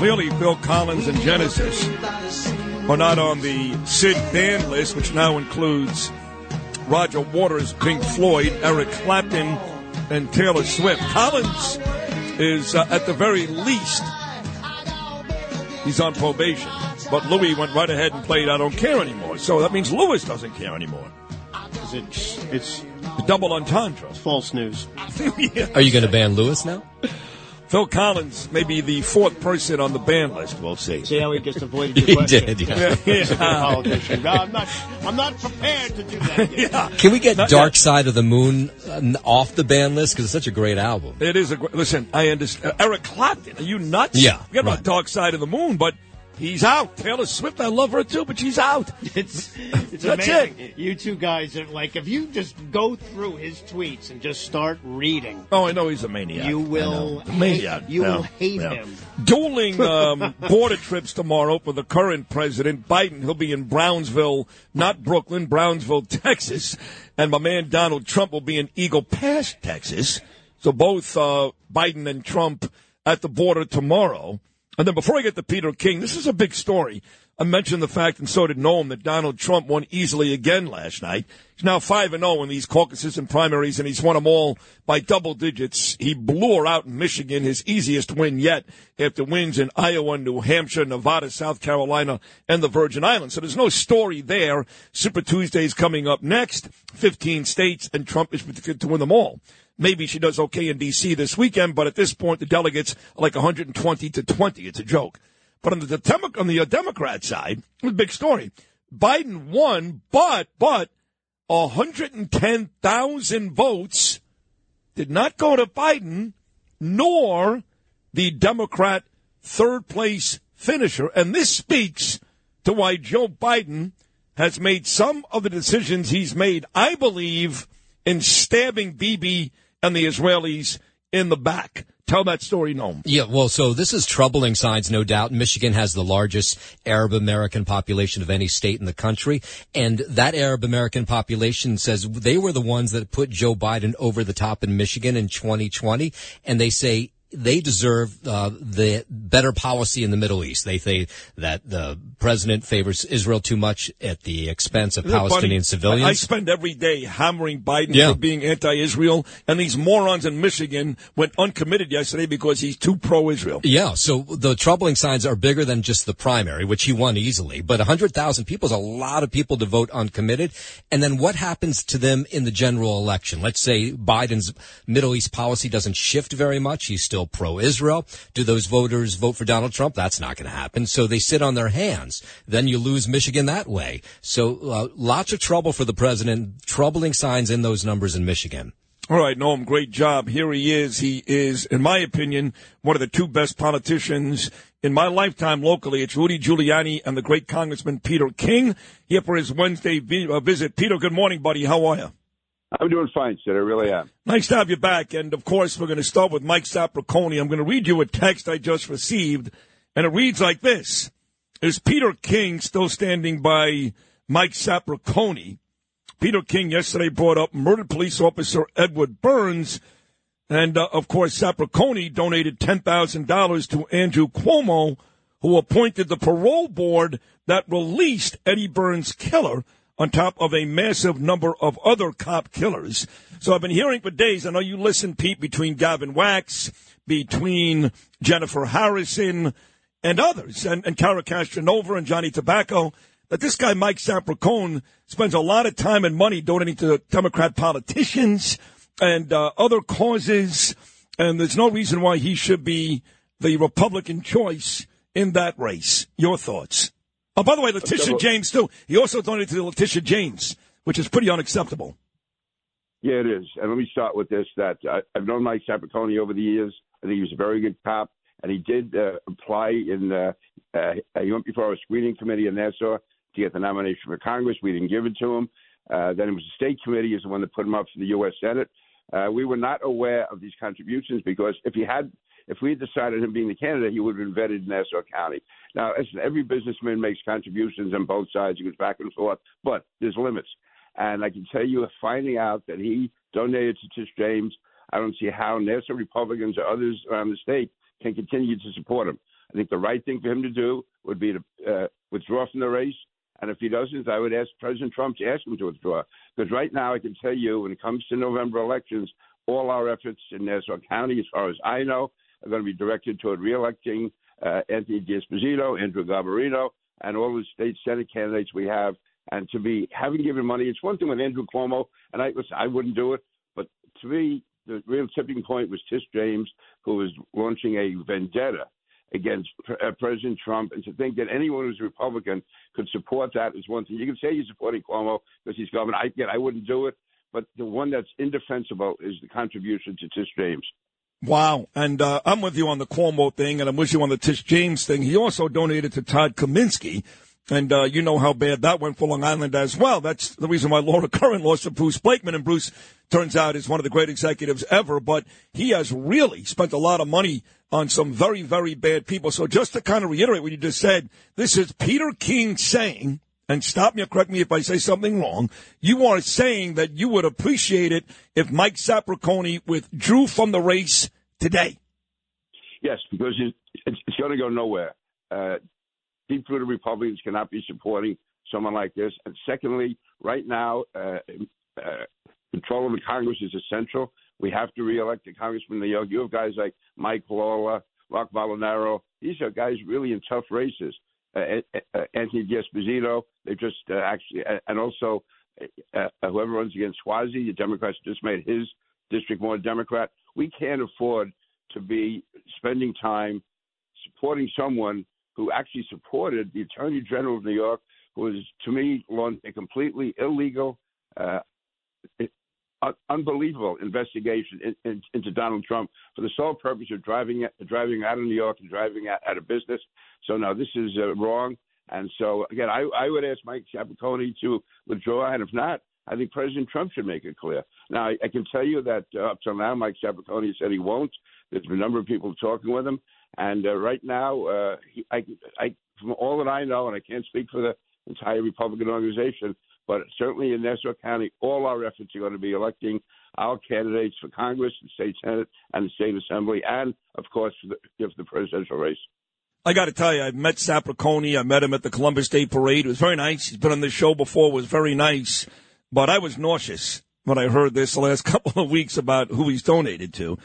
Clearly Phil Collins and Genesis are not on the Sid band list, which now includes Roger Waters, Pink Floyd, Eric Clapton, and Taylor Swift. Collins is, uh, at the very least, he's on probation. But Louis went right ahead and played I Don't Care Anymore. So that means Louis doesn't care anymore. It's, it's Double entendre. false news. Yeah. Are you going to ban Lewis now? Phil Collins may be the fourth person on the ban list. We'll see. See how he just avoided He your question? did, yeah. He's a. No, I'm not. I'm not prepared to do that. Yet. yeah. Can we get Not Dark yet. Side of the Moon uh, off the ban list? Because it's such a great album. It is a gr- listen. I understand. Uh, Eric Clapton, are you nuts? Yeah, Forget about. Dark Side of the Moon, but he's out. Taylor Swift, I love her too, but she's out. It's it's That's amazing. You two guys are like, if you just go through his tweets and just start reading, Oh, I know he's a maniac. you will hate, maniac. you Yeah, will hate yeah. him. Dueling um, border trips tomorrow for the current president Biden. He'll be in Brownsville, not Brooklyn, Brownsville, Texas, and my man Donald Trump will be in Eagle Pass, Texas. So both uh, Biden and Trump at the border tomorrow. And then before I get to Peter King, this is a big story. I mentioned the fact, and so did Noam, that Donald Trump won easily again last night. He's now 5 and 0 in these caucuses and primaries, and he's won them all by double digits. He blew her out in Michigan, his easiest win yet, after wins in Iowa, New Hampshire, Nevada, South Carolina, and the Virgin Islands. So there's no story there. Super Tuesday's coming up next. 15 states, and Trump is predicted to win them all. Maybe she does okay in D.C. this weekend, but at this point, the delegates are like 120 to 20. It's a joke. But on the Demo- on the uh, Democrat side, a big story. Biden won, but but 110,000 votes did not go to Biden, nor the Democrat third place finisher. And this speaks to why Joe Biden has made some of the decisions he's made, I believe, in stabbing Bibi and the Israelis in the back. Tell that story, Noam. Yeah, well, so this is troubling signs, no doubt. Michigan has the largest Arab American population of any state in the country. And that Arab American population says they were the ones that put Joe Biden over the top in Michigan in 2020. And they say they deserve uh, the better policy in the Middle East. They say that the president favors Israel too much at the expense of Isn't Palestinian civilians. I I spend every day hammering Biden Yeah. for being anti-Israel, and these morons in Michigan went uncommitted yesterday because he's too pro-Israel. Yeah, so the troubling signs are bigger than just the primary, which he won easily. But 100,000 people is a lot of people to vote uncommitted. And then what happens to them in the general election? Let's say Biden's Middle East policy doesn't shift very much. He's still pro-Israel. Do those voters vote for Donald Trump? That's not going to happen. So they sit on their hands. Then you lose Michigan that way. So uh, lots of trouble for the president. Troubling signs in those numbers in Michigan. All right, Noam, great job. Here he is. He is, in my opinion, one of the two best politicians in my lifetime locally. It's Rudy Giuliani and the great Congressman Peter King here for his Wednesday uh, visit. Peter, good morning, buddy. How are you? I'm doing fine, Sid. I really am. Nice to have you back. And of course, we're going to start with Mike Sapraicone. I'm going to read you a text I just received, and it reads like this Is Peter King still standing by Mike Sapraicone? Peter King yesterday brought up murdered police officer Edward Burns. And uh, of course, Sapriconi donated $10,000 to Andrew Cuomo, who appointed the parole board that released Eddie Burns' killer on top of a massive number of other cop killers. So I've been hearing for days. I know you listen, Pete, between Gavin Wax, between Jennifer Harrison, and others, and, and Cara Castronuova and Johnny Tobacco, that this guy, Mike Sapraicone, spends a lot of time and money donating to Democrat politicians and uh, other causes, and there's no reason why he should be the Republican choice in that race. Your thoughts? Oh, by the way, Letitia James, too. He also donated to Letitia James, which is pretty unacceptable. Yeah, it is. And let me start with this: that uh, I've known Mike Sapraicone over the years. I think he was a very good cop, and he did uh, apply in. Uh, uh, he went before a screening committee in Nassau to get the nomination for Congress. We didn't give it to him. Uh, then it was the state committee is the one that put him up for the U.S. Senate. Uh, we were not aware of these contributions because if he had, if we had decided him being the candidate, he would have been vetted in Nassau County. Now, every businessman makes contributions on both sides. He goes back and forth, but there's limits. And I can tell you, finding out that he donated to Tish James, I don't see how Nassau Republicans or others around the state can continue to support him. I think the right thing for him to do would be to uh, withdraw from the race. And if he doesn't, I would ask President Trump to ask him to withdraw. Because right now, I can tell you, when it comes to November elections, all our efforts in Nassau County, as far as I know, are going to be directed toward reelecting uh, Anthony D'Esposito, Andrew Garbarino, and all the state Senate candidates we have. And to be having given money, it's one thing with Andrew Cuomo, and I I wouldn't do it, but to me, the real tipping point was Tish James, who was launching a vendetta against uh, President Trump, and to think that anyone who's Republican could support that is one thing. You can say you're supporting Cuomo because he's governor. I get, I wouldn't do it, but the one that's indefensible is the contribution to Tish James. Wow. And uh, I'm with you on the Cuomo thing, and I'm with you on the Tish James thing. He also donated to Todd Kaminsky. And uh, you know how bad that went for Long Island as well. That's the reason why Laura Curran lost to Bruce Blakeman. And Bruce turns out is one of the great executives ever. But he has really spent a lot of money on some very, very bad people. So just to kind of reiterate what you just said, this is Peter King saying, and stop me or correct me if I say something wrong, you are saying that you would appreciate it if Mike Sapraicone withdrew from the race today. Yes, because it's, going to go nowhere. Uh, deep rooted Republicans cannot be supporting someone like this. And secondly, right now, uh, uh, control of the Congress is essential. We have to reelect the congressman New York. You have guys like Mike Lawler, Rock Molinaro. These are guys really in tough races. Uh, uh, Anthony D'Esposito. They just uh, actually, and also uh, whoever runs against Suozzi, the Democrats just made his district more Democrat. We can't afford to be spending time supporting someone who actually supported the Attorney General of New York, who was, to me, launched a completely illegal, uh, un- unbelievable investigation in, in, into Donald Trump for the sole purpose of driving driving out of New York and driving out, out of business. So now this is uh, wrong. And so again, I, I would ask Mike Sapraicone to withdraw, and if not, I think President Trump should make it clear. Now, I, I can tell you that uh, up till now, Mike Sapraicone said he won't. There's been a number of people talking with him, and uh, right now, uh, he, I, I, from all that I know, and I can't speak for the entire Republican organization, but certainly in Nassau County, all our efforts are going to be electing our candidates for Congress, the state senate, and the state assembly, and of course, for the, for the presidential race. I got to tell you, I met Sapraicone. I met him at the Columbus Day Parade. It was very nice. He's been on this show before. It was very nice. But I was nauseous when I heard this the last couple of weeks about who he's donated to.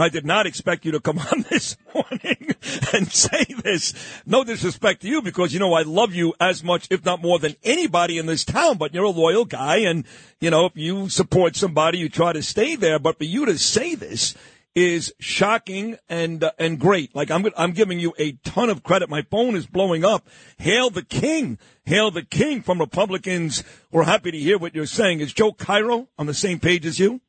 I did not expect you to come on this morning and say this. No disrespect to you because, you know, I love you as much, if not more than anybody in this town, but you're a loyal guy. And, you know, if you support somebody, you try to stay there. But for you to say this is shocking and uh, and great. Like I'm I'm giving you a ton of credit. My phone is blowing up. Hail the king. Hail the king from Republicans. We're happy to hear what you're saying. Is Joe Cairo on the same page as you?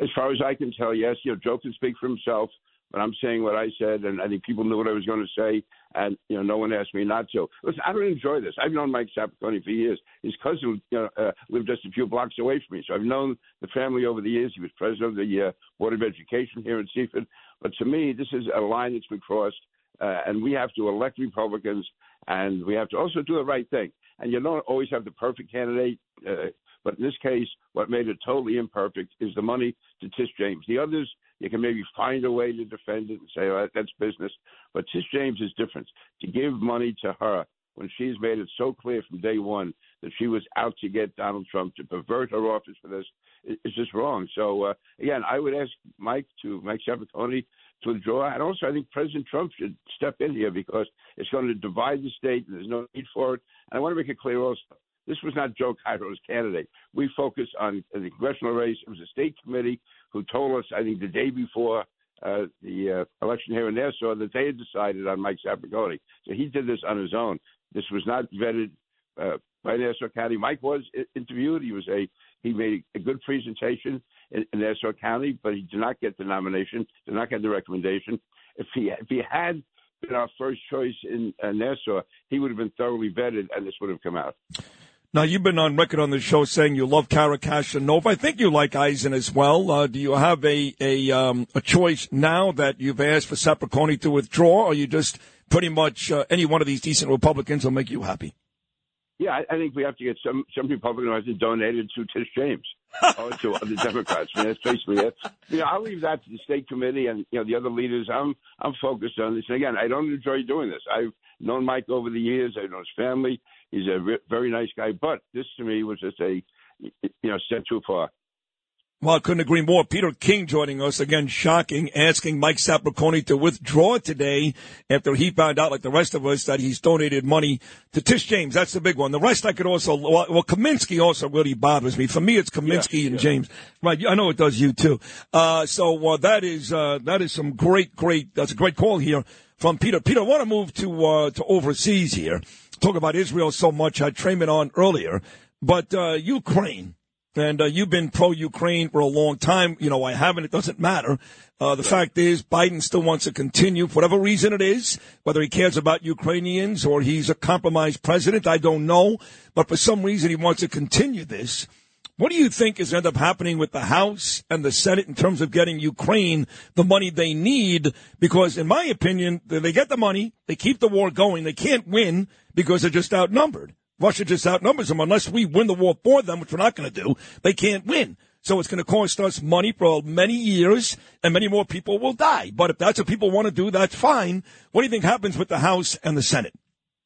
As far as I can tell, yes. You know, Joe can speak for himself, but I'm saying what I said, and I think people knew what I was going to say, and you know, no one asked me not to. Listen, I don't enjoy this. I've known Mike Sapraicone for years. His cousin, you know, uh, lived just a few blocks away from me, so I've known the family over the years. He was president of the uh, Board of Education here in Seaford. But to me, this is a line that's been crossed, uh, and we have to elect Republicans, and we have to also do the right thing. And you don't always have the perfect candidate. Uh, but in this case, what made it totally imperfect is the money to Tish James. The others, you can maybe find a way to defend it and say, oh, that's business. But Tish James is different. To give money to her when she's made it so clear from day one that she was out to get Donald Trump to pervert her office for this, is just wrong. So uh, again, I would ask Mike to Mike Sapraicone to withdraw, and also I think President Trump should step in here because it's going to divide the state, and there's no need for it. And I want to make it clear also. This was not Joe Cairo's candidate. We focused on the congressional race. It was a state committee who told us, I think, the day before uh, the uh, election here in Nassau that they had decided on Mike Sapraicone. So he did this on his own. This was not vetted uh, by Nassau County. Mike was interviewed. He was a he made a good presentation in, in Nassau County, but he did not get the nomination. Did not get the recommendation. If he if he had been our first choice in uh, Nassau, he would have been thoroughly vetted, and this would have come out. Now, you've been on record on the show saying you love Cara Castronuova. I think you like Eisen as well. Uh, do you have a a, um, a choice now that you've asked for Sapraicone to withdraw, or you just pretty much uh, any one of these decent Republicans will make you happy? Yeah, I, I think we have to get some some Republicans to donate it to Tish James or to other Democrats. I mean, that's basically it. You know, I'll leave that to the state committee and you know the other leaders. I'm I'm focused on this. And again, I don't enjoy doing this. I've known Mike over the years. I know his family. He's a re- very nice guy. But this to me was just a you know step too far. Well, I couldn't agree more. Peter King joining us again, shocking, asking Mike Sapraicone to withdraw today after he found out, like the rest of us, that he's donated money to Tish James. That's the big one. The rest I could also, well, well Kaminsky also really bothers me. For me, it's Kaminsky Yeah, and yeah. James. Right. I know it does you too. Uh, so, uh, that is, uh, that is some great, great, that's a great call here from Peter. Peter, I want to move to, uh, to overseas here. Talk about Israel so much. I had Trayman on earlier, but, uh, Ukraine. And uh, you've been pro-Ukraine for a long time. You know, I haven't. It doesn't matter. Uh, the fact is, Biden still wants to continue, for whatever reason it is, whether he cares about Ukrainians or he's a compromised president, I don't know. But for some reason, he wants to continue this. What do you think is end up happening with the House and the Senate in terms of getting Ukraine the money they need? Because, in my opinion, they get the money, they keep the war going, they can't win because they're just outnumbered. Russia just outnumbers them. Unless we win the war for them, which we're not going to do, they can't win. So it's going to cost us money for many years, and many more people will die. But if that's what people want to do, that's fine. What do you think happens with the House and the Senate?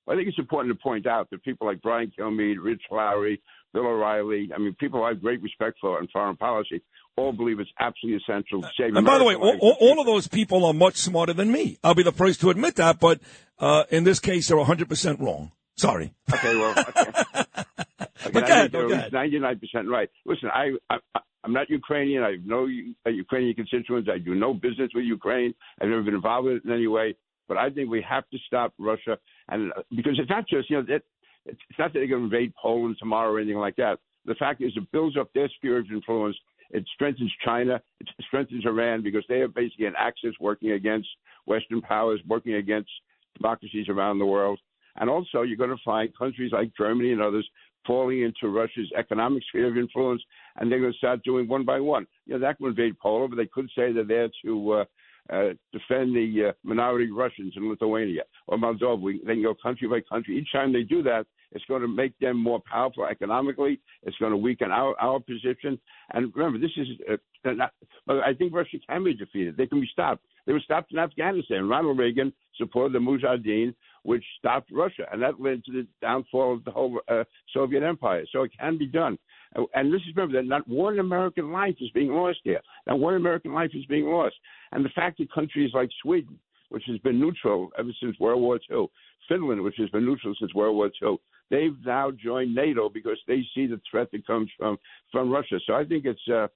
I think it's important to point out that people like Brian Kilmeade, Rich Lowry, Bill O'Reilly, I mean, people I have great respect for in foreign policy, all believe it's absolutely essential to save And by the way, all, all, of those people are much smarter than me. I'll be the first to admit that, but uh, in this case, they're 100% wrong. Sorry. Okay, well, okay. Okay, But I ahead, they're at least 99% right. Listen, I, I, I'm not Ukrainian. I have no uh, Ukrainian constituents. I do no business with Ukraine. I've never been involved with it in any way. But I think we have to stop Russia, and uh, because it's not just you know it, it's not that they're going to invade Poland tomorrow or anything like that. The fact is, it builds up their sphere of influence. It strengthens China. It strengthens Iran because they are basically an axis working against Western powers, working against democracies around the world. And also, you're going to find countries like Germany and others falling into Russia's economic sphere of influence, and they're going to start doing one by one. You know, that could invade Poland, but they could say they're there to uh, uh, defend the uh, minority Russians in Lithuania or Moldova. They can go country by country. Each time they do that, it's going to make them more powerful economically. It's going to weaken our, our position. And remember, this is uh, not, I think Russia can be defeated. They can be stopped. They were stopped in Afghanistan. Ronald Reagan supported the Mujahideen, which stopped Russia, and that led to the downfall of the whole uh, Soviet Empire. So it can be done. Uh, And this is remember that not one American life is being lost here. Not one American life is being lost. And the fact that countries like Sweden, which has been neutral ever since World War II, Finland, which has been neutral since World War II, they've now joined NATO because they see the threat that comes from from Russia. So I think it's uh,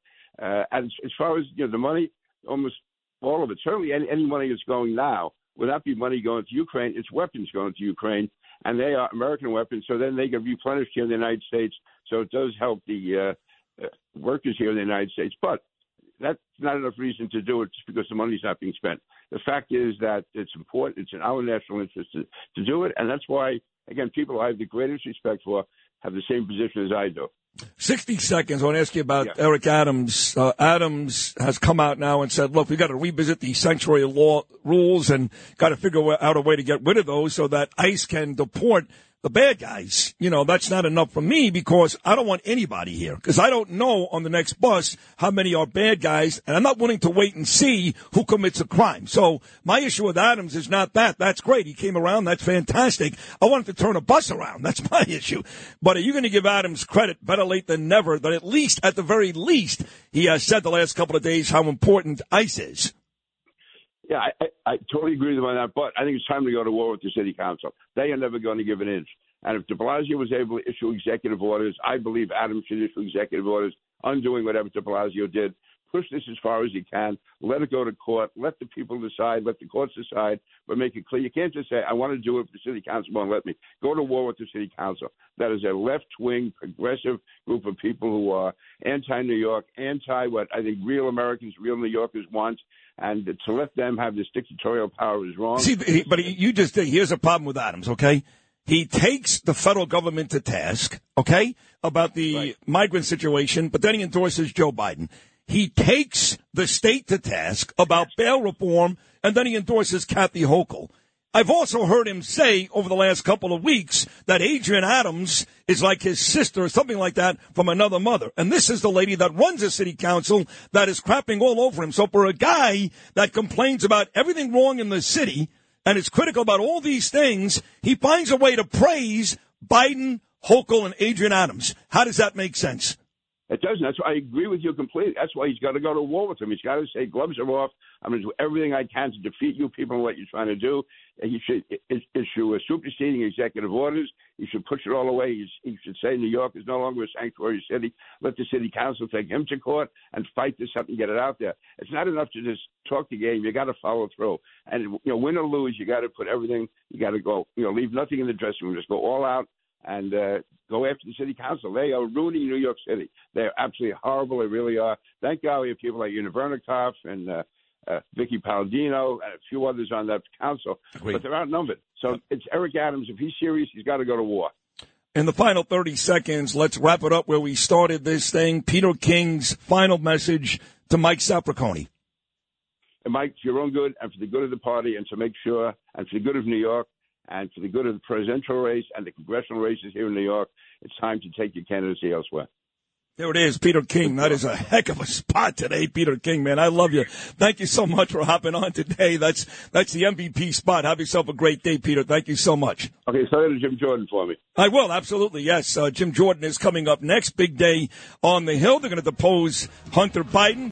uh, as as far as you know the money, almost all of it. Certainly, any, any money that's going now will not be money going to Ukraine. It's weapons going to Ukraine, and they are American weapons. So then they get replenished here in the United States. So it does help the uh, uh, workers here in the United States. But that's not enough reason to do it just because the money's not being spent. The fact is that it's important. It's in our national interest to, to do it, and that's why, again, people I have the greatest respect for have the same position as I do. 60 seconds. I want to ask you about Yeah. Eric Adams. Uh, Adams has come out now and said, look, we've got to revisit the sanctuary law rules and got to figure out a way to get rid of those so that ICE can deport the bad guys. You know, that's not enough for me because I don't want anybody here because I don't know on the next bus how many are bad guys and I'm not willing to wait and see who commits a crime. So my issue with Adams is not that. That's great. He came around. That's fantastic. I want him to turn a bus around. That's my issue. But are you going to give Adams credit better late than never that at least, at the very least, he has said the last couple of days how important ICE is? Yeah, I, I, I totally agree with him on that, but I think it's time to go to war with the city council. They are never going to give an inch. And if de Blasio was able to issue executive orders, I believe Adams should issue executive orders undoing whatever de Blasio did. Push this as far as he can. Let it go to court. Let the people decide. Let the courts decide. But make it clear. You can't just say, I want to do it, but the city council won't let me. Go to war with the city council. That is a left wing, progressive group of people who are anti New York, anti what I think real Americans, real New Yorkers want. And to let them have this dictatorial power is wrong. See, he, but he, you just here's a problem with Adams. Okay, he takes the federal government to task. Okay, about the Right. migrant situation, but then he endorses Joe Biden. He takes the state to task about bail reform, and then he endorses Kathy Hochul. I've also heard him say over the last couple of weeks that Adrienne Adams is like his sister or something like that from another mother. And this is the lady that runs the city council that is crapping all over him. So for a guy that complains about everything wrong in the city and is critical about all these things, he finds a way to praise Biden, Hochul, and Adrienne Adams. How does that make sense? It doesn't. That's why I agree with you completely. That's why he's got to go to war with him. He's got to say, gloves are off. I'm going to do everything I can to defeat you people and what you're trying to do. And he should issue a superseding executive orders. He should push it all away. He's, he should say New York is no longer a sanctuary city. Let the city council take him to court and fight this up and get it out there. It's not enough to just talk the game. You got to follow through. And you know, win or lose, you got to put everything. You got to go. You know, leave nothing in the dressing room. Just go all out and uh, go after the city council. They are ruining New York City. They're absolutely horrible. They really are. Thank God we have people like Inna Vernikov and uh, uh, Vickie Paladino and a few others on that council, Agreed. but they're outnumbered. So it's Eric Adams. If he's serious, he's got to go to war. In the final 30 seconds, let's wrap it up where we started this thing. Peter King's final message to Mike Sapraicone. And Mike, for your own good and for the good of the party, and to make sure, and for the good of New York, and for the good of the presidential race and the congressional races here in New York, it's time to take your candidacy elsewhere. There it is, Peter King. That is a heck of a spot today, Peter King, man. I love you. Thank you so much for hopping on today. That's that's the MVP spot. Have yourself a great day, Peter. Thank you so much. Okay, so to Jim Jordan for me. I will, absolutely, yes. Uh, Jim Jordan is coming up next. Big day on the Hill. They're going to depose Hunter Biden.